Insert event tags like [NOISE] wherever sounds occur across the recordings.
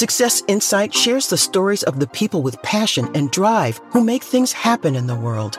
Success Insight shares the stories of the people with passion and drive who make things happen in the world.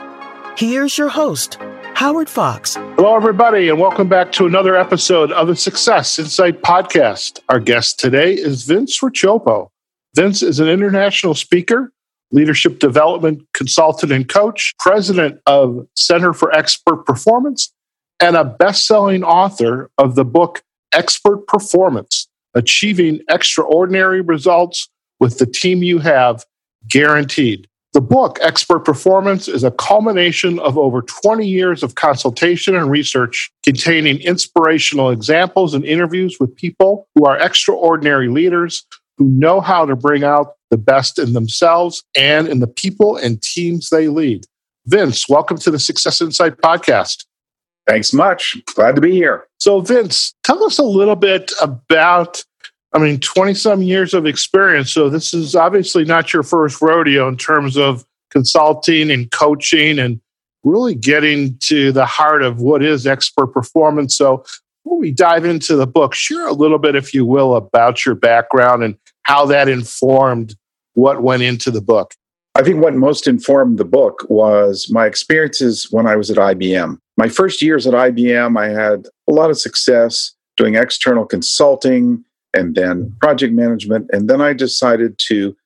Here's your host, Howard Fox. Hello, everybody, and welcome back to another episode of the Success Insight podcast. Our guest today is Vince Riccioppo. Vince is an international speaker, leadership development consultant and coach, president of Center for Expert Performance, and a best selling author of the book Expert Performance achieving extraordinary results with the team you have guaranteed. The book, Expert Performance, is a culmination of over 20 years of consultation and research containing inspirational examples and interviews with people who are extraordinary leaders who know how to bring out the best in themselves and in the people and teams they lead. Vince, welcome to the Success Insight podcast. Thanks much. Glad to be here. So, Vince, tell us a little bit about, I mean, 20 some years of experience. So, this is obviously not your first rodeo in terms of consulting and coaching and really getting to the heart of what is expert performance. So, before we dive into the book, share a little bit, if you will, about your background and how that informed what went into the book. I think what most informed the book was my experiences when I was at IBM. My first years at IBM, I had a lot of success doing external consulting and then project management. And then I decided to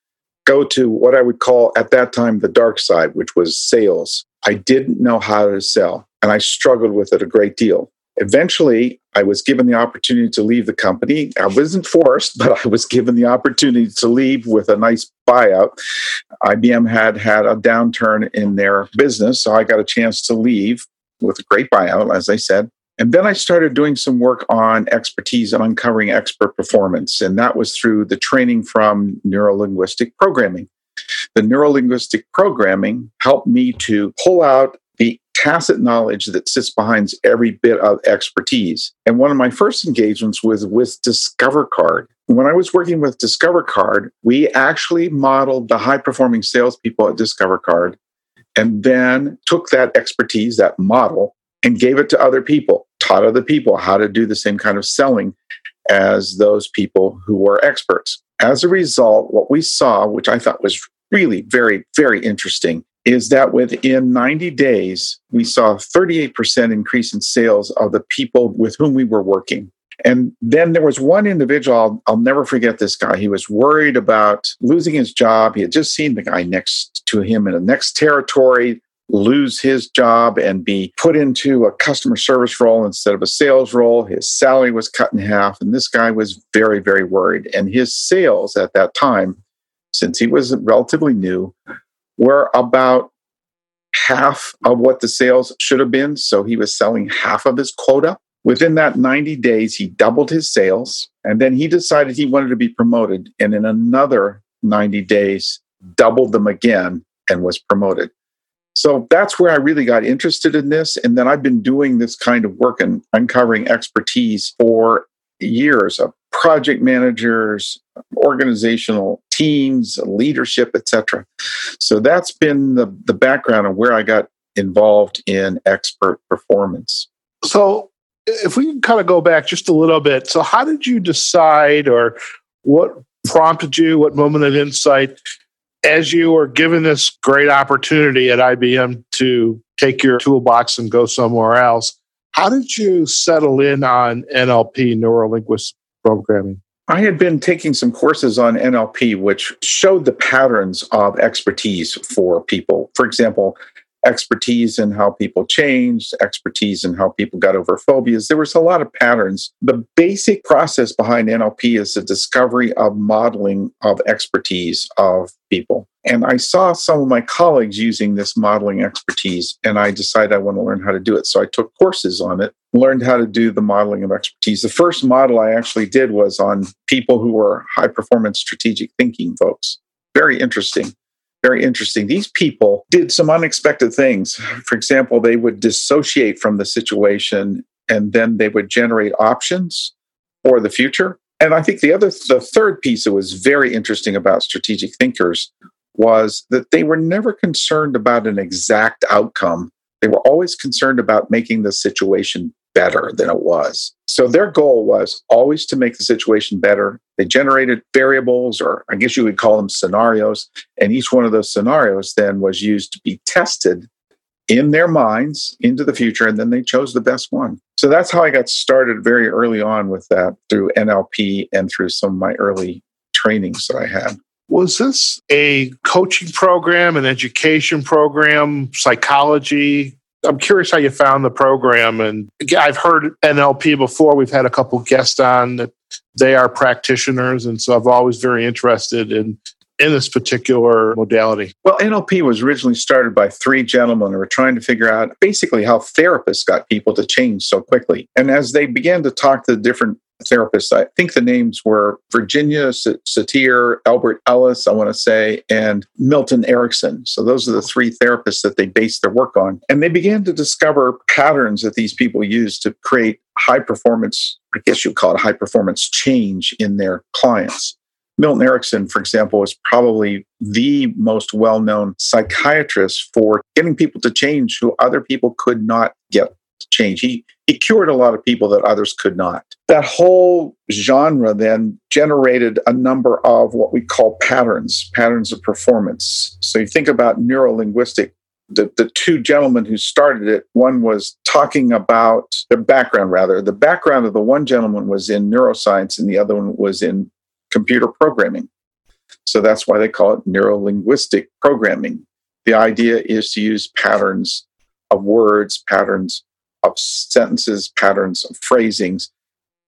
go to what I would call at that time the dark side, which was sales. I didn't know how to sell, and I struggled with it a great deal. Eventually, I was given the opportunity to leave the company. I wasn't forced, but I was given the opportunity to leave with a nice buyout. IBM had had a downturn in their business, so I got a chance to leave with a great buyout, as I said. And then I started doing some work on expertise and uncovering expert performance. And that was through the training from neurolinguistic programming. The neurolinguistic programming helped me to pull out the tacit knowledge that sits behind every bit of expertise. And one of my first engagements was with Discover Card. When I was working with Discover Card, we actually modeled the high performing salespeople at Discover Card and then took that expertise, that model, and gave it to other people, taught other people how to do the same kind of selling as those people who were experts. As a result, what we saw, which I thought was really very, very interesting, is that within 90 days, we saw a 38% increase in sales of the people with whom we were working. And then there was one individual, I'll, I'll, never forget this guy. He was worried about losing his job. He had just seen the guy next to him in the next territory lose his job and be put into a customer service role instead of a sales role. His salary was cut in half. And this guy was very, very worried. And his sales at that time, since he was relatively new, were about half of what the sales should have been. So he was selling half of his quota. Within that 90 days, he doubled his sales and then he decided he wanted to be promoted. And in another 90 days, doubled them again and was promoted. So that's where I really got interested in this. And then I've been doing this kind of work and uncovering expertise for years of project managers, organizational teams, leadership, etc. So that's been the, the background of where I got involved in expert performance. So if we can kind of go back just a little bit, so how did you decide or what prompted you, what moment of insight as you were given this great opportunity at IBM to take your toolbox and go somewhere else? How did you settle in on NLP, neuro linguistic programming? I had been taking some courses on NLP, which showed the patterns of expertise for people. For example, expertise in how people changed, expertise in how people got over phobias. There was a lot of patterns. The basic process behind NLP is the discovery of modeling of expertise of people. And I saw some of my colleagues using this modeling expertise, and I decided I want to learn how to do it. So I took courses on it, learned how to do the modeling of expertise. The first model I actually did was on people who were high performance strategic thinking folks. Very interesting very interesting. These people did some unexpected things. For example, they would dissociate from the situation and then they would generate options for the future. And I think the other, the third piece that was very interesting about strategic thinkers was that they were never concerned about an exact outcome. They were always concerned about making the situation better than it was. So their goal was always to make the situation better. They generated variables, or I guess you would call them scenarios. And each one of those scenarios then was used to be tested in their minds into the future. And then they chose the best one. So that's how I got started very early on with that through NLP and through some of my early trainings that I had. Was this a coaching program, an education program, psychology? I'm curious how you found the program. And I've heard NLP before. We've had a couple guests on that they are practitioners. And so I'm always very interested in in this particular modality? Well, NLP was originally started by three gentlemen who were trying to figure out basically how therapists got people to change so quickly. And as they began to talk to the different therapists. I think the names were Virginia Satir, Albert Ellis, I want to say, and Milton Erickson. So those are the three therapists that they based their work on. And they began to discover patterns that these people use to create high performance, I guess you'd call it high performance change in their clients. Milton Erickson, for example, is probably the most well known psychiatrist for getting people to change who other people could not get to change. He, he cured a lot of people that others could not. That whole genre then generated a number of what we call patterns, patterns of performance. So you think about neurolinguistic the, the two gentlemen who started it, one was talking about the background, rather. The background of the one gentleman was in neuroscience and the other one was in computer programming. So that's why they call it neurolinguistic programming. The idea is to use patterns of words, patterns of sentences, patterns of phrasings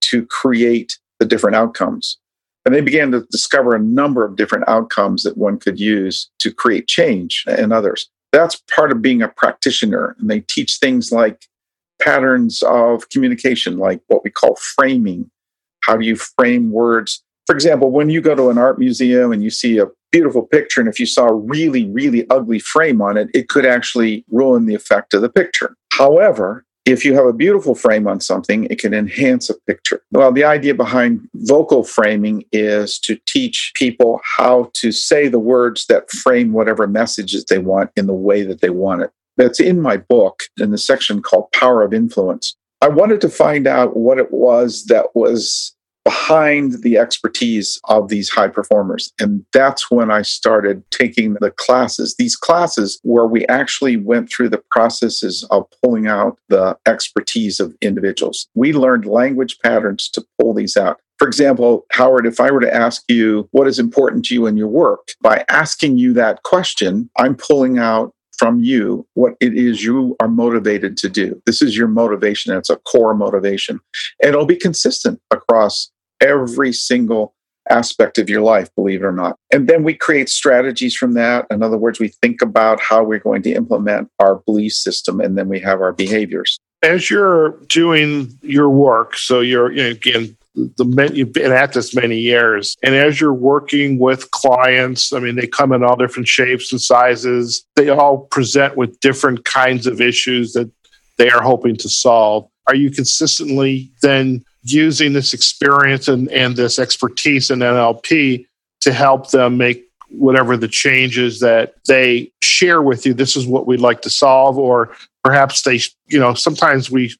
to create the different outcomes. And they began to discover a number of different outcomes that one could use to create change in others. That's part of being a practitioner. And they teach things like patterns of communication, like what we call framing. How do you frame words for example, when you go to an art museum and you see a beautiful picture, and if you saw a really, really ugly frame on it, it could actually ruin the effect of the picture. However, if you have a beautiful frame on something, it can enhance a picture. Well, the idea behind vocal framing is to teach people how to say the words that frame whatever messages they want in the way that they want it. That's in my book in the section called Power of Influence. I wanted to find out what it was that was behind the expertise of these high performers. And that's when I started taking the classes, these classes where we actually went through the processes of pulling out the expertise of individuals. We learned language patterns to pull these out. For example, Howard, if I were to ask you what is important to you in your work, by asking you that question, I'm pulling out from you what it is you are motivated to do. This is your motivation. It's a core motivation. And it'll be consistent across every single aspect of your life, believe it or not. And then we create strategies from that. In other words, we think about how we're going to implement our belief system, and then we have our behaviors. As you're doing your work, so you're, you know, again, the many, you've been at this many years. And as you're working with clients i mean they come in all different shapes and sizes. They all present with different kinds of issues that they are hoping to solve. Are you consistently then using this experience and, and this expertise in NLP to help them make whatever the changes that they share with you this is what we'd like to solve? Or perhaps they you know sometimes we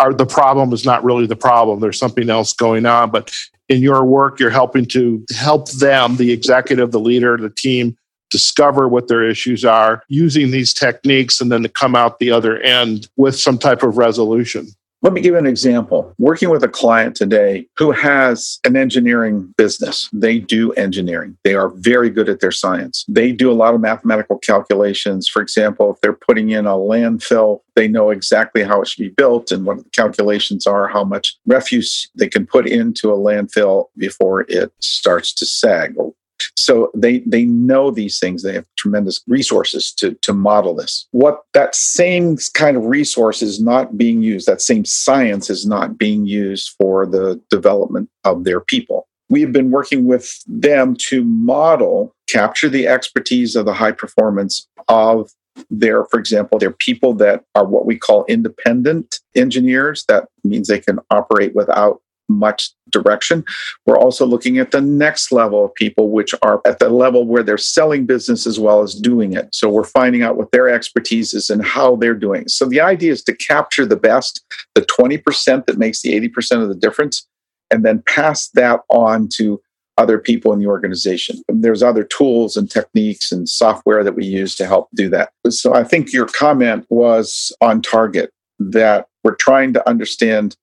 are the problem is not really the problem. There's something else going on. But in your work, you're helping to help them, the executive, the leader, the team, discover what their issues are using these techniques and then to come out the other end with some type of resolution. Let me give you an example. Working with a client today who has an engineering business, they do engineering. They are very good at their science. They do a lot of mathematical calculations. For example, if they're putting in a landfill, they know exactly how it should be built and what the calculations are, how much refuse they can put into a landfill before it starts to sag or so they they know these things. They have tremendous resources to to model this. What that same kind of resource is not being used. That same science is not being used for the development of their people. We have been working with them to model, capture the expertise of the high performance of their, for example, they're people that are what we call independent engineers. That means they can operate without much direction. We're also looking at the next level of people, which are at the level where they're selling business as well as doing it. So we're finding out what their expertise is and how they're doing. So the idea is to capture the best, the 20% that makes the 80% of the difference, and then pass that on to other people in the organization. There's other tools and techniques and software that we use to help do that. So I think your comment was on target that we're trying to understand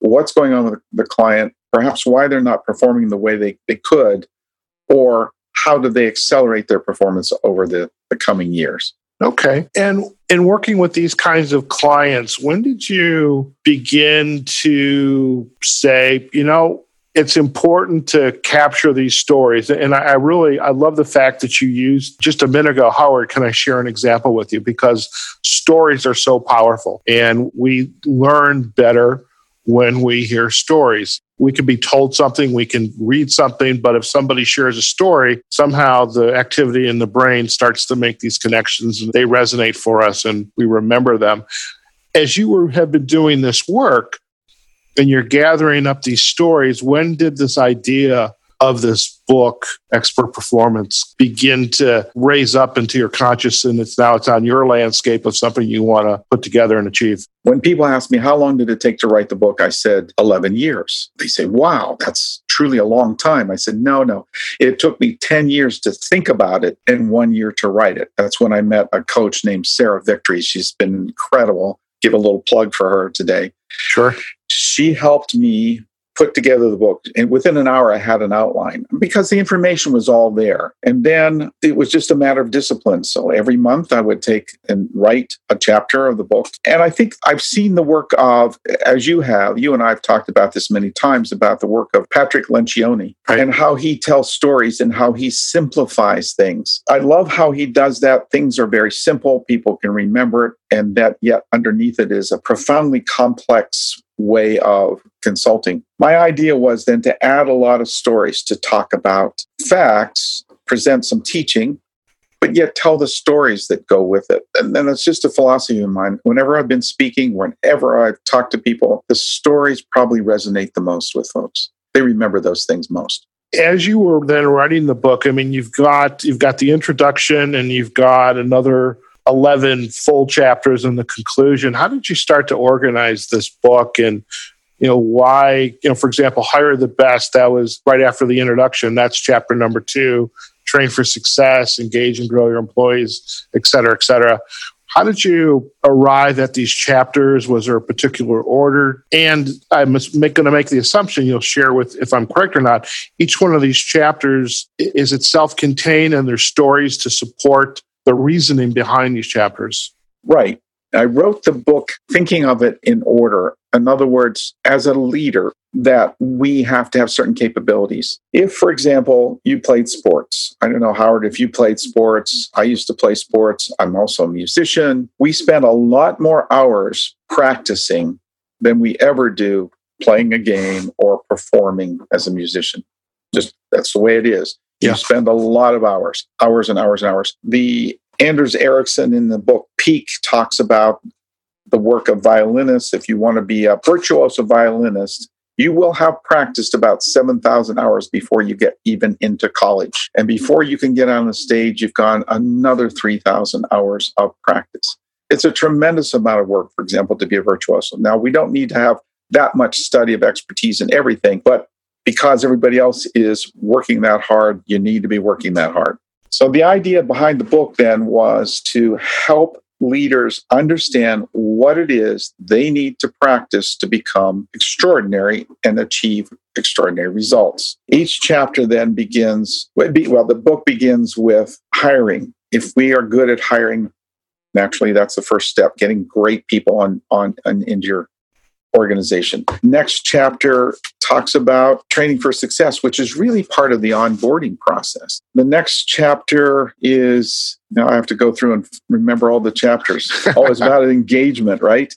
what's going on with the client, perhaps why they're not performing the way they, they could, or how do they accelerate their performance over the, the coming years. Okay. And in working with these kinds of clients, when did you begin to say, you know, it's important to capture these stories. And I, I, really, I love the fact that you used just a minute ago, Howard, can I share an example with you? Because stories are so powerful and we learn better when we hear stories. We can be told something, we can read something, but if somebody shares a story, somehow the activity in the brain starts to make these connections and they resonate for us and we remember them. As you were, have been doing this work, and you're gathering up these stories, when did this idea of this book, Expert Performance, begin to raise up into your consciousness? Now it's on your landscape of something you want to put together and achieve. When people ask me, how long did it take to write the book? I said, 11 years. They say, wow, that's truly a long time. I said, no, no. It took me 10 years to think about it and one year to write it. That's when I met a coach named Sarah Victory. She's been incredible. Give a little plug for her today. Sure she helped me put together the book. And within an hour, I had an outline because the information was all there. And then it was just a matter of discipline. So every month I would take and write a chapter of the book. And I think I've seen the work of, as you have, you and I have talked about this many times about the work of Patrick Lencioni right. and how he tells stories and how he simplifies things. I love how he does that. Things are very simple, people can remember it. And that yet underneath it is a profoundly complex way of consulting. My idea was then to add a lot of stories to talk about facts, present some teaching, but yet tell the stories that go with it. And then it's just a philosophy of mine. Whenever I've been speaking, whenever I've talked to people, the stories probably resonate the most with folks. They remember those things most. As you were then writing the book, I mean, you've got you've got the introduction and you've got another 11 full chapters in the conclusion. How did you start to organize this book? And you know why you know for example hire the best that was right after the introduction. That's chapter number two train for success engage and grow your employees et cetera et cetera. How did you arrive at these chapters? Was there a particular order? And i'm going to make the assumption you'll share with if i'm correct or not each one of these chapters is it self-contained and there's stories to support the reasoning behind these chapters. Right. I wrote the book thinking of it in order. In other words, as a leader, that we have to have certain capabilities. If, for example, you played sports, I don't know, Howard, if you played sports, I used to play sports. I'm also a musician. We spend a lot more hours practicing than we ever do playing a game or performing as a musician. Just that's the way it is. You spend a lot of hours, hours and hours and hours. The Anders Ericsson in the book Peak talks about the work of violinists. If you want to be a virtuoso violinist, you will have practiced about 7,000 hours before you get even into college. And before you can get on the stage, you've gone another 3,000 hours of practice. It's a tremendous amount of work, for example, to be a virtuoso. Now, we don't need to have that much study of expertise in everything, but because everybody else is working that hard, you need to be working that hard. So the idea behind the book then was to help leaders understand what it is they need to practice to become extraordinary and achieve extraordinary results. Each chapter then begins, well, the book begins with hiring. If we are good at hiring, naturally that's the first step, getting great people on, on, on into your organization. Next chapter talks about training for success, which is really part of the onboarding process. The next chapter is now I have to go through and remember all the chapters. [LAUGHS] Always about engagement, right?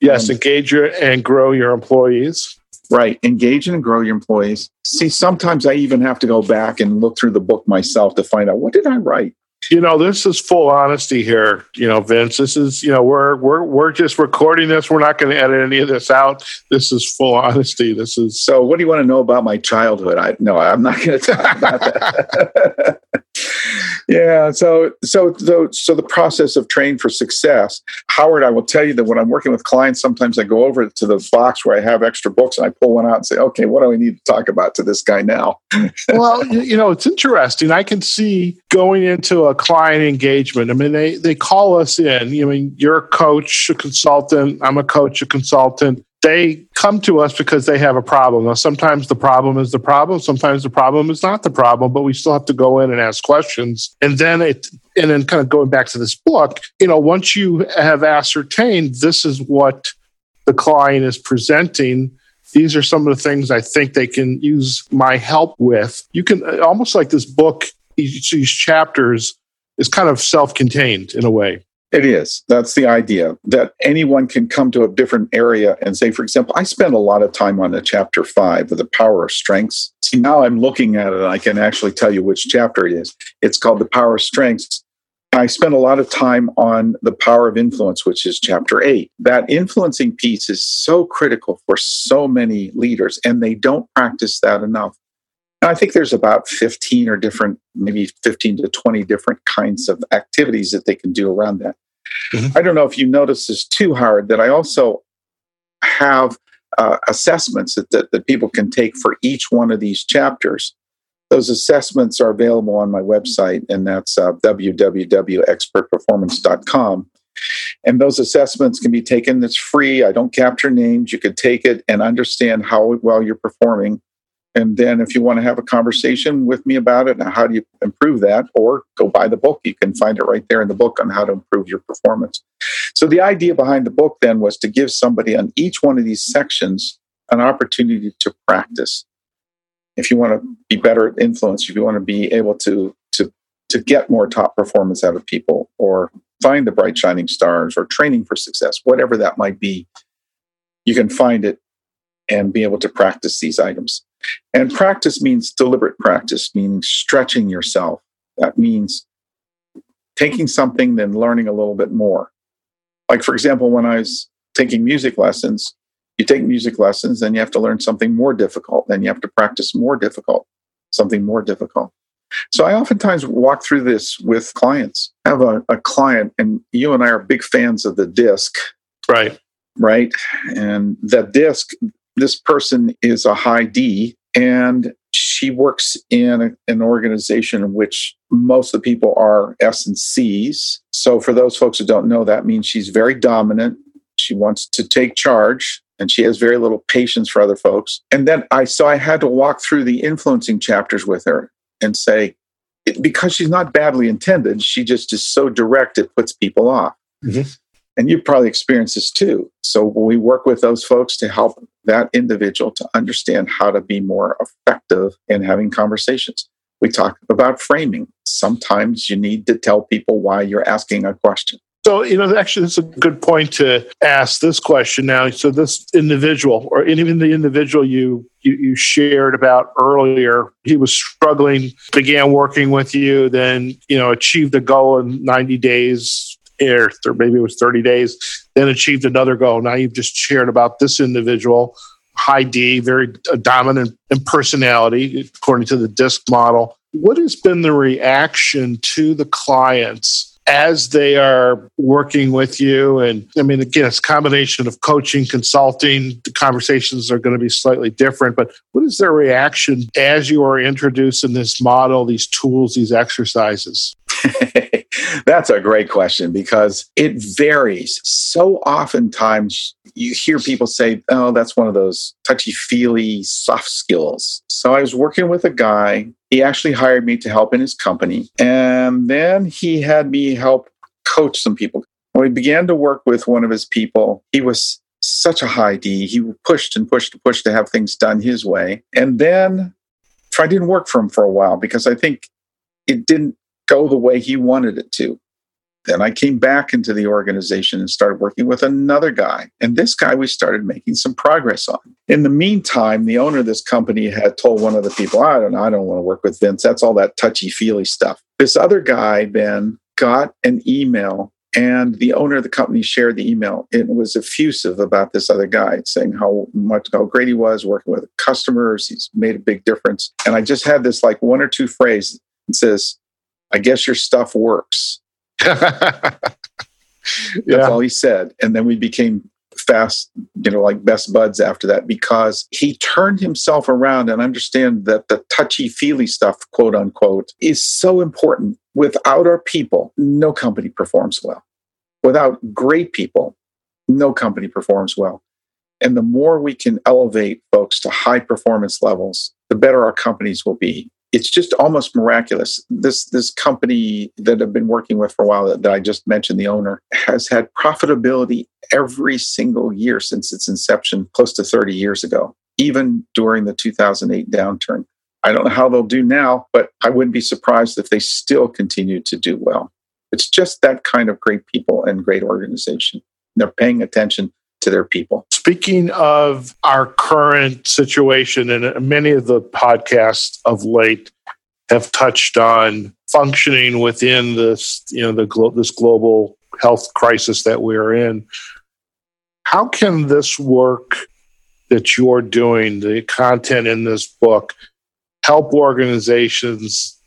Yes, um, engage your, and grow your employees. Right. Engage and grow your employees. See, sometimes I even have to go back and look through the book myself to find out what did I write? You know, this is full honesty here. You know, Vince. This is you know we're we're we're just recording this. We're not going to edit any of this out. This is full honesty. This is so. What do you want to know about my childhood? I no, I'm not going to talk about that. [LAUGHS] yeah. So, so, so, so the process of training for success, Howard, I will tell you that when I'm working with clients, sometimes I go over to the box where I have extra books and I pull one out and say, okay, what do I need to talk about to this guy now? [LAUGHS] well, you know, it's interesting. I can see going into a client engagement. I mean, they, they call us in. I mean, you're a coach, a consultant. I'm a coach, a consultant they come to us because they have a problem. Now, sometimes the problem is the problem. Sometimes the problem is not the problem, but we still have to go in and ask questions. And then it, and then kind of going back to this book, you know, once you have ascertained this is what the client is presenting, these are some of the things I think they can use my help with. You can almost like this book, each these chapters is kind of self contained in a way. It is. That's the idea that anyone can come to a different area and say, for example, I spent a lot of time on the chapter five of the power of strengths. See, now I'm looking at it, I can actually tell you which chapter it is. It's called the power of strengths. I spent a lot of time on the power of influence, which is chapter eight. That influencing piece is so critical for so many leaders, and they don't practice that enough. I think there's about 15 or different, maybe 15 to 20 different kinds of activities that they can do around that. Mm-hmm. I don't know if you notice this too, Howard that I also have uh, assessments that, that, that people can take for each one of these chapters. Those assessments are available on my website, and that's uh, www.expertperformance.com. And those assessments can be taken. It's free. I don't capture names. You can take it and understand how well you're performing and then if you want to have a conversation with me about it and how do you improve that, or go buy the book, you can find it right there in the book on how to improve your performance. So the idea behind the book then was to give somebody on each one of these sections an opportunity to practice. If you want to be better at influence, if you want to be able to to to get more top performance out of people or find the bright shining stars or training for success, whatever that might be, you can find it and be able to practice these items. And practice means deliberate practice, meaning stretching yourself. That means taking something, then learning a little bit more. Like, for example, when I was taking music lessons, you take music lessons, then you have to learn something more difficult. Then you have to practice more difficult, something more difficult. So I oftentimes walk through this with clients. I have a, a client, and you and I are big fans of the DISC. Right. Right. And the DISC, this person is a high D and she works in a, an organization in which most of the people are S and C's. So for those folks who don't know, that means she's very dominant. She wants to take charge and she has very little patience for other folks. And then I so I had to walk through the influencing chapters with her and say, because she's not badly intended, she just is so direct it puts people off. Mm-hmm and you've probably experienced this too. So we work with those folks to help that individual to understand how to be more effective in having conversations. We talk about framing. Sometimes you need to tell people why you're asking a question. So, you know, actually, that's a good point to ask this question now. So, this individual, or even the individual you, you, you shared about earlier, he was struggling, began working with you, then, you know, achieved a goal in 90 days, or maybe it was 30 days, then achieved another goal. Now you've just shared about this individual, high D, very uh, dominant in personality, according to the DISC model. What has been the reaction to the clients? as they are working with you and i mean again it's a combination of coaching consulting the conversations are going to be slightly different but what is their reaction as you are introducing this model these tools these exercises [LAUGHS] That's a great question because it varies. So oftentimes you hear people say, oh, that's one of those touchy feely soft skills. So I was working with a guy. He actually hired me to help in his company. And then he had me help coach some people. When we began to work with one of his people, he was such a high D. He pushed and pushed and pushed to have things done his way. And then I didn't work for him for a while because I think it didn't go the way he wanted it to. Then I came back into the organization and started working with another guy. And this guy we started making some progress on. In the meantime, the owner of this company had told one of the people, I don't know, I don't want to work with Vince. That's all that touchy feely stuff. This other guy then got an email and the owner of the company shared the email. It was effusive about this other guy, saying how much how great he was working with customers. He's made a big difference. And I just had this like one or two phrases. It says, "I guess your stuff works." [LAUGHS] That's yeah. all he said. And then we became fast, you know, like best buds after that because he turned himself around and understand that the touchy feely stuff, quote unquote, is so important. Without our people, no company performs well. Without great people, no company performs well. And the more we can elevate folks to high performance levels, the better our companies will be it's just almost miraculous. This this company that I've been working with for a while that, that I just mentioned, the owner has had profitability every single year since its inception, close to 30 years ago, even during the 2008 downturn. I don't know how they'll do now, but I wouldn't be surprised if they still continue to do well. It's just that kind of great people and great organization. They're paying attention to their people. Speaking of our current situation, and many of the podcasts of late have touched on functioning within this, you know, the glo- this global health crisis that we're in. How can this work that you're doing, the content in this book, help organizations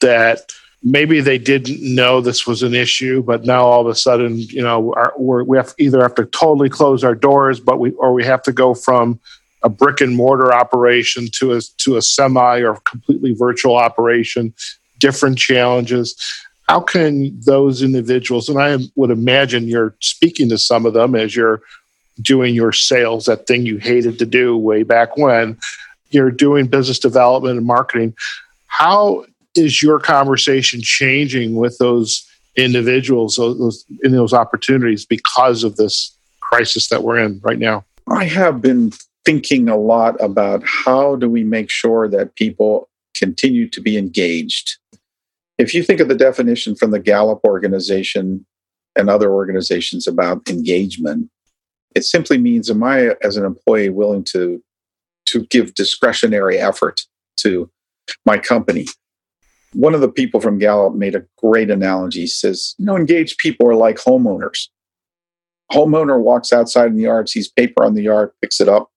that maybe they didn't know this was an issue, but now all of a sudden, you know, our, we have either have to totally close our doors, but we or we have to go from a brick and mortar operation to a to a semi or completely virtual operation. Different challenges. How can those individuals, and I would imagine you're speaking to some of them as you're doing your sales, that thing you hated to do way back when, you're doing business development and marketing. How is your conversation changing with those individuals those, in those opportunities because of this crisis that we're in right now? I have been thinking a lot about how do we make sure that people continue to be engaged. If you think of the definition from the Gallup organization and other organizations about engagement, it simply means am I as an employee willing to to give discretionary effort to my company one of the people from Gallup made a great analogy. He says, you know, engaged people are like homeowners. Homeowner walks outside in the yard, sees paper on the yard, picks it up,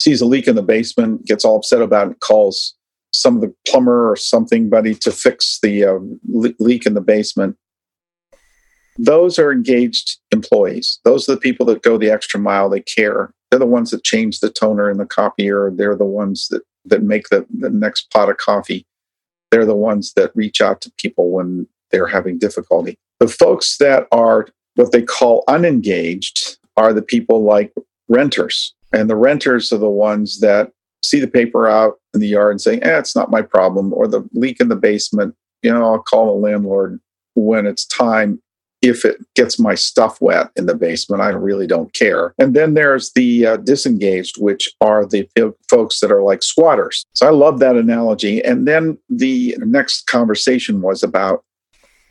sees a leak in the basement, gets all upset about it, calls some of the plumber or something buddy to fix the uh, le- leak in the basement. Those are engaged employees. Those are the people that go the extra mile. They care. They're the ones that change the toner in the copier. They're the ones that that make the, the next pot of coffee they're the ones that reach out to people when they're having difficulty. The folks that are what they call unengaged are the people like renters. And the renters are the ones that see the paper out in the yard and say, eh, it's not my problem, or the leak in the basement, you know, I'll call the landlord when it's time if it gets my stuff wet in the basement, I really don't care. And then there's the uh, disengaged, which are the folks that are like squatters. So I love that analogy. And then the next conversation was about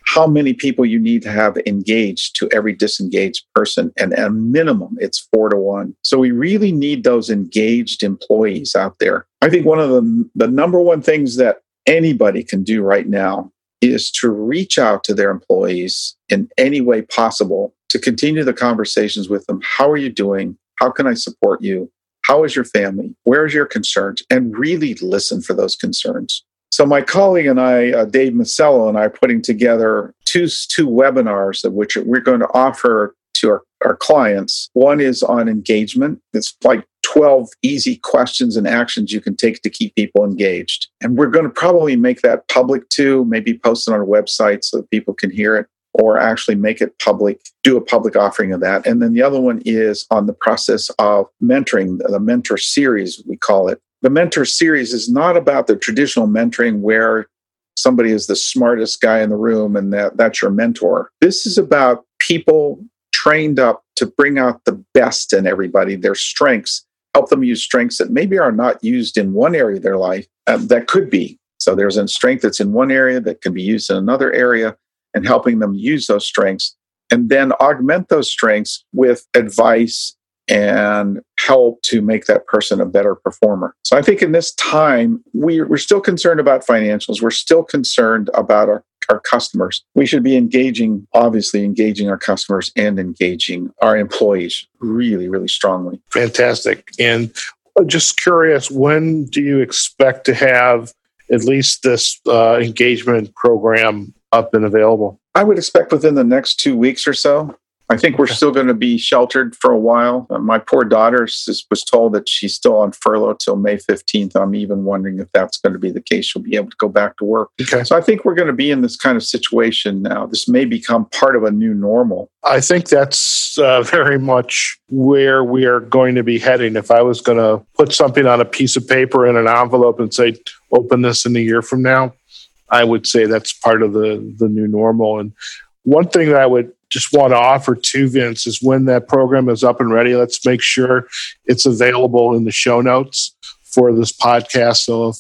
how many people you need to have engaged to every disengaged person. And at a minimum, it's four to one. So we really need those engaged employees out there. I think one of the, the number one things that anybody can do right now is to reach out to their employees in any way possible to continue the conversations with them. How are you doing? How can I support you? How is your family? Where's your concerns? And really listen for those concerns. So my colleague and I, uh, Dave Masello, and I are putting together two, two webinars of which we're going to offer to our, our clients. One is on engagement. It's like 12 easy questions and actions you can take to keep people engaged. And we're going to probably make that public too, maybe post it on our website so that people can hear it or actually make it public, do a public offering of that. And then the other one is on the process of mentoring, the mentor series, we call it. The mentor series is not about the traditional mentoring where somebody is the smartest guy in the room and that, that's your mentor. This is about people trained up to bring out the best in everybody, their strengths, help them use strengths that maybe are not used in one area of their life uh, that could be. So there's a strength that's in one area that can be used in another area, and helping them use those strengths and then augment those strengths with advice and help to make that person a better performer. So I think in this time, we're, we're still concerned about financials. We're still concerned about our, our customers. We should be engaging, obviously, engaging our customers and engaging our employees really, really strongly. Fantastic. And just curious, when do you expect to have at least this uh, engagement program up and available? I would expect within the next two weeks or so. I think we're still going to be sheltered for a while. Uh, my poor daughter was told that she's still on furlough till May 15th. I'm even wondering if that's going to be the case. She'll be able to go back to work. Okay. So I think we're going to be in this kind of situation now. This may become part of a new normal. I think that's uh, very much where we are going to be heading. If I was going to put something on a piece of paper in an envelope and say, open this in a year from now, I would say that's part of the the new normal. And one thing that I would just want to offer to Vince is when that program is up and ready, let's make sure it's available in the show notes for this podcast. So if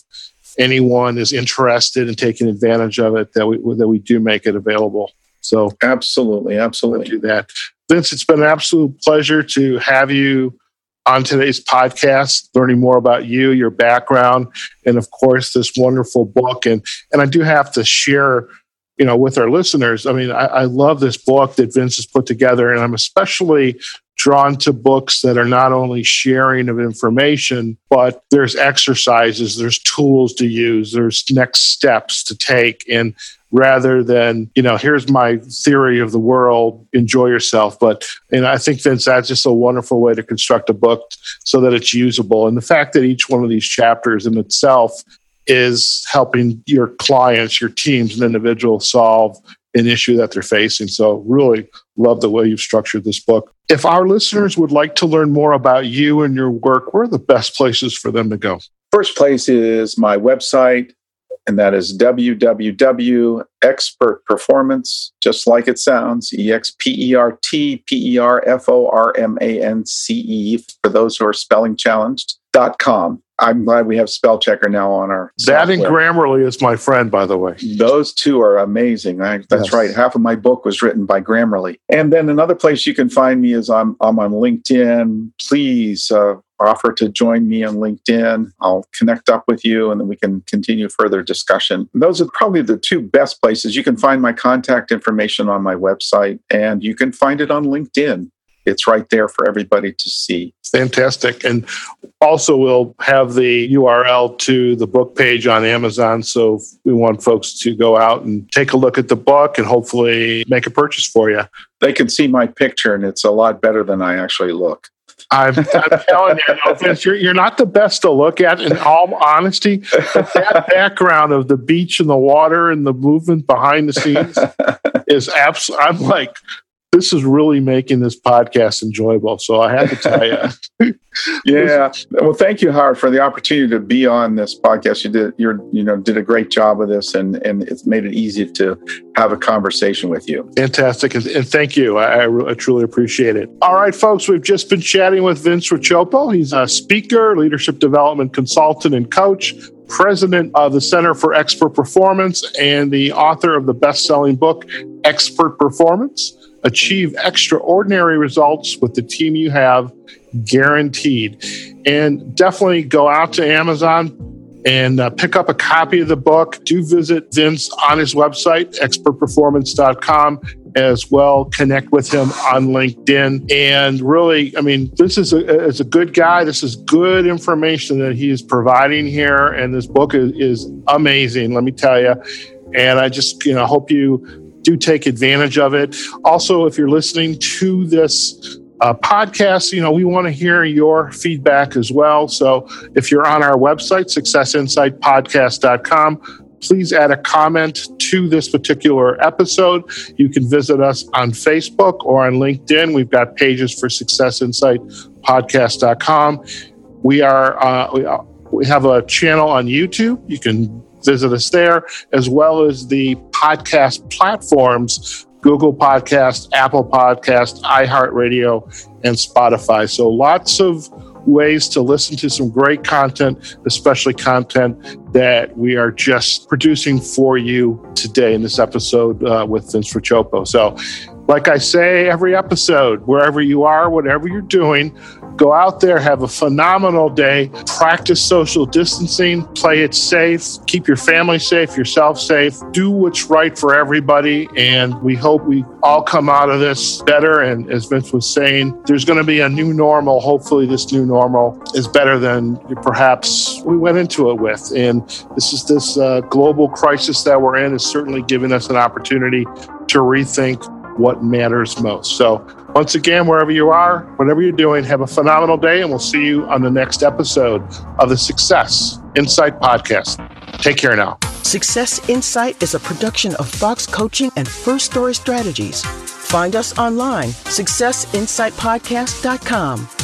anyone is interested in taking advantage of it, that we that we do make it available. So absolutely, absolutely do that. Vince, it's been an absolute pleasure to have you on today's podcast, learning more about you, your background, and of course this wonderful book. And and I do have to share, you know, with our listeners. I mean, I, I love this book that Vince has put together, and I'm especially drawn to books that are not only sharing of information, but there's exercises, there's tools to use, there's next steps to take. And rather than, you know, here's my theory of the world, enjoy yourself. But, and I think, Vince, that's just a wonderful way to construct a book so that it's usable. And the fact that each one of these chapters in itself is helping your clients, your teams, and individuals solve an issue that they're facing. So, really love the way you've structured this book. If our listeners would like to learn more about you and your work, where are the best places for them to go? First place is my website, and that is www.expertperformance, just like it sounds, E X P E R T P E R F O R M A N C E, for those who are spelling challenged, dot com. I'm glad we have spell checker now on our. That and Grammarly is my friend, by the way. Those two are amazing. I, that's yes. right. Half of my book was written by Grammarly. And then another place you can find me is I'm, I'm on LinkedIn. Please uh, offer to join me on LinkedIn. I'll connect up with you and then we can continue further discussion. Those are probably the two best places. You can find my contact information on my website and you can find it on LinkedIn it's right there for everybody to see. Fantastic. And also, we'll have the URL to the book page on Amazon. So we want folks to go out and take a look at the book and hopefully make a purchase for you. They can see my picture, and it's a lot better than I actually look. I'm, I'm telling you, no offense, you're, you're not the best to look at in all honesty. But that [LAUGHS] background of the beach and the water and the movement behind the scenes [LAUGHS] is absolutely, I'm like, this is really making this podcast enjoyable. So I have to tell you. [LAUGHS] yeah. Well, thank you, Howard, for the opportunity to be on this podcast. You did, you're, you know, did a great job of this, and and it's made it easy to have a conversation with you. Fantastic, and, and thank you. I, I, truly appreciate it. All right, folks, we've just been chatting with Vince Riccioppo. He's a speaker, leadership development consultant, and coach president of the Center for Expert Performance and the author of the best selling book, Expert Performance. Achieve extraordinary results with the team you have, guaranteed. And definitely go out to Amazon and uh, pick up a copy of the book. Do visit Vince on his website, expertperformance.com, as well. Connect with him on LinkedIn. And really, I mean, this is a, is a good guy. This is good information that he is providing here. And this book is, is amazing, let me tell you. And I just, you know, hope you do take advantage of it. Also, if you're listening to this uh, podcast, you know, we want to hear your feedback as well. So if you're on our website, successinsightpodcast.com, please add a comment to this particular episode. You can visit us on Facebook or on LinkedIn. We've got pages for successinsightpodcast.com. We are, uh, we, uh, we have a channel on YouTube. You can visit us there, as well as the podcast platforms Google Podcast, Apple Podcast, iHeartRadio, and Spotify. So lots of ways to listen to some great content, especially content that we are just producing for you today in this episode uh, with Vince Riccioppo. So, like I say every episode, wherever you are, whatever you're doing, Go out there, have a phenomenal day, practice social distancing, play it safe, keep your family safe, yourself safe, do what's right for everybody. And we hope we all come out of this better. And as Vince was saying, there's going to be a new normal. Hopefully, this new normal is better than perhaps we went into it with. And this is this uh, global crisis that we're in is certainly giving us an opportunity to rethink what matters most. So, once again, wherever you are, whatever you're doing, have a phenomenal day, and we'll see you on the next episode of the Success Insight Podcast. Take care now. Success Insight is a production of Fox Coaching and First Story Strategies. Find us online, successinsightpodcast.com.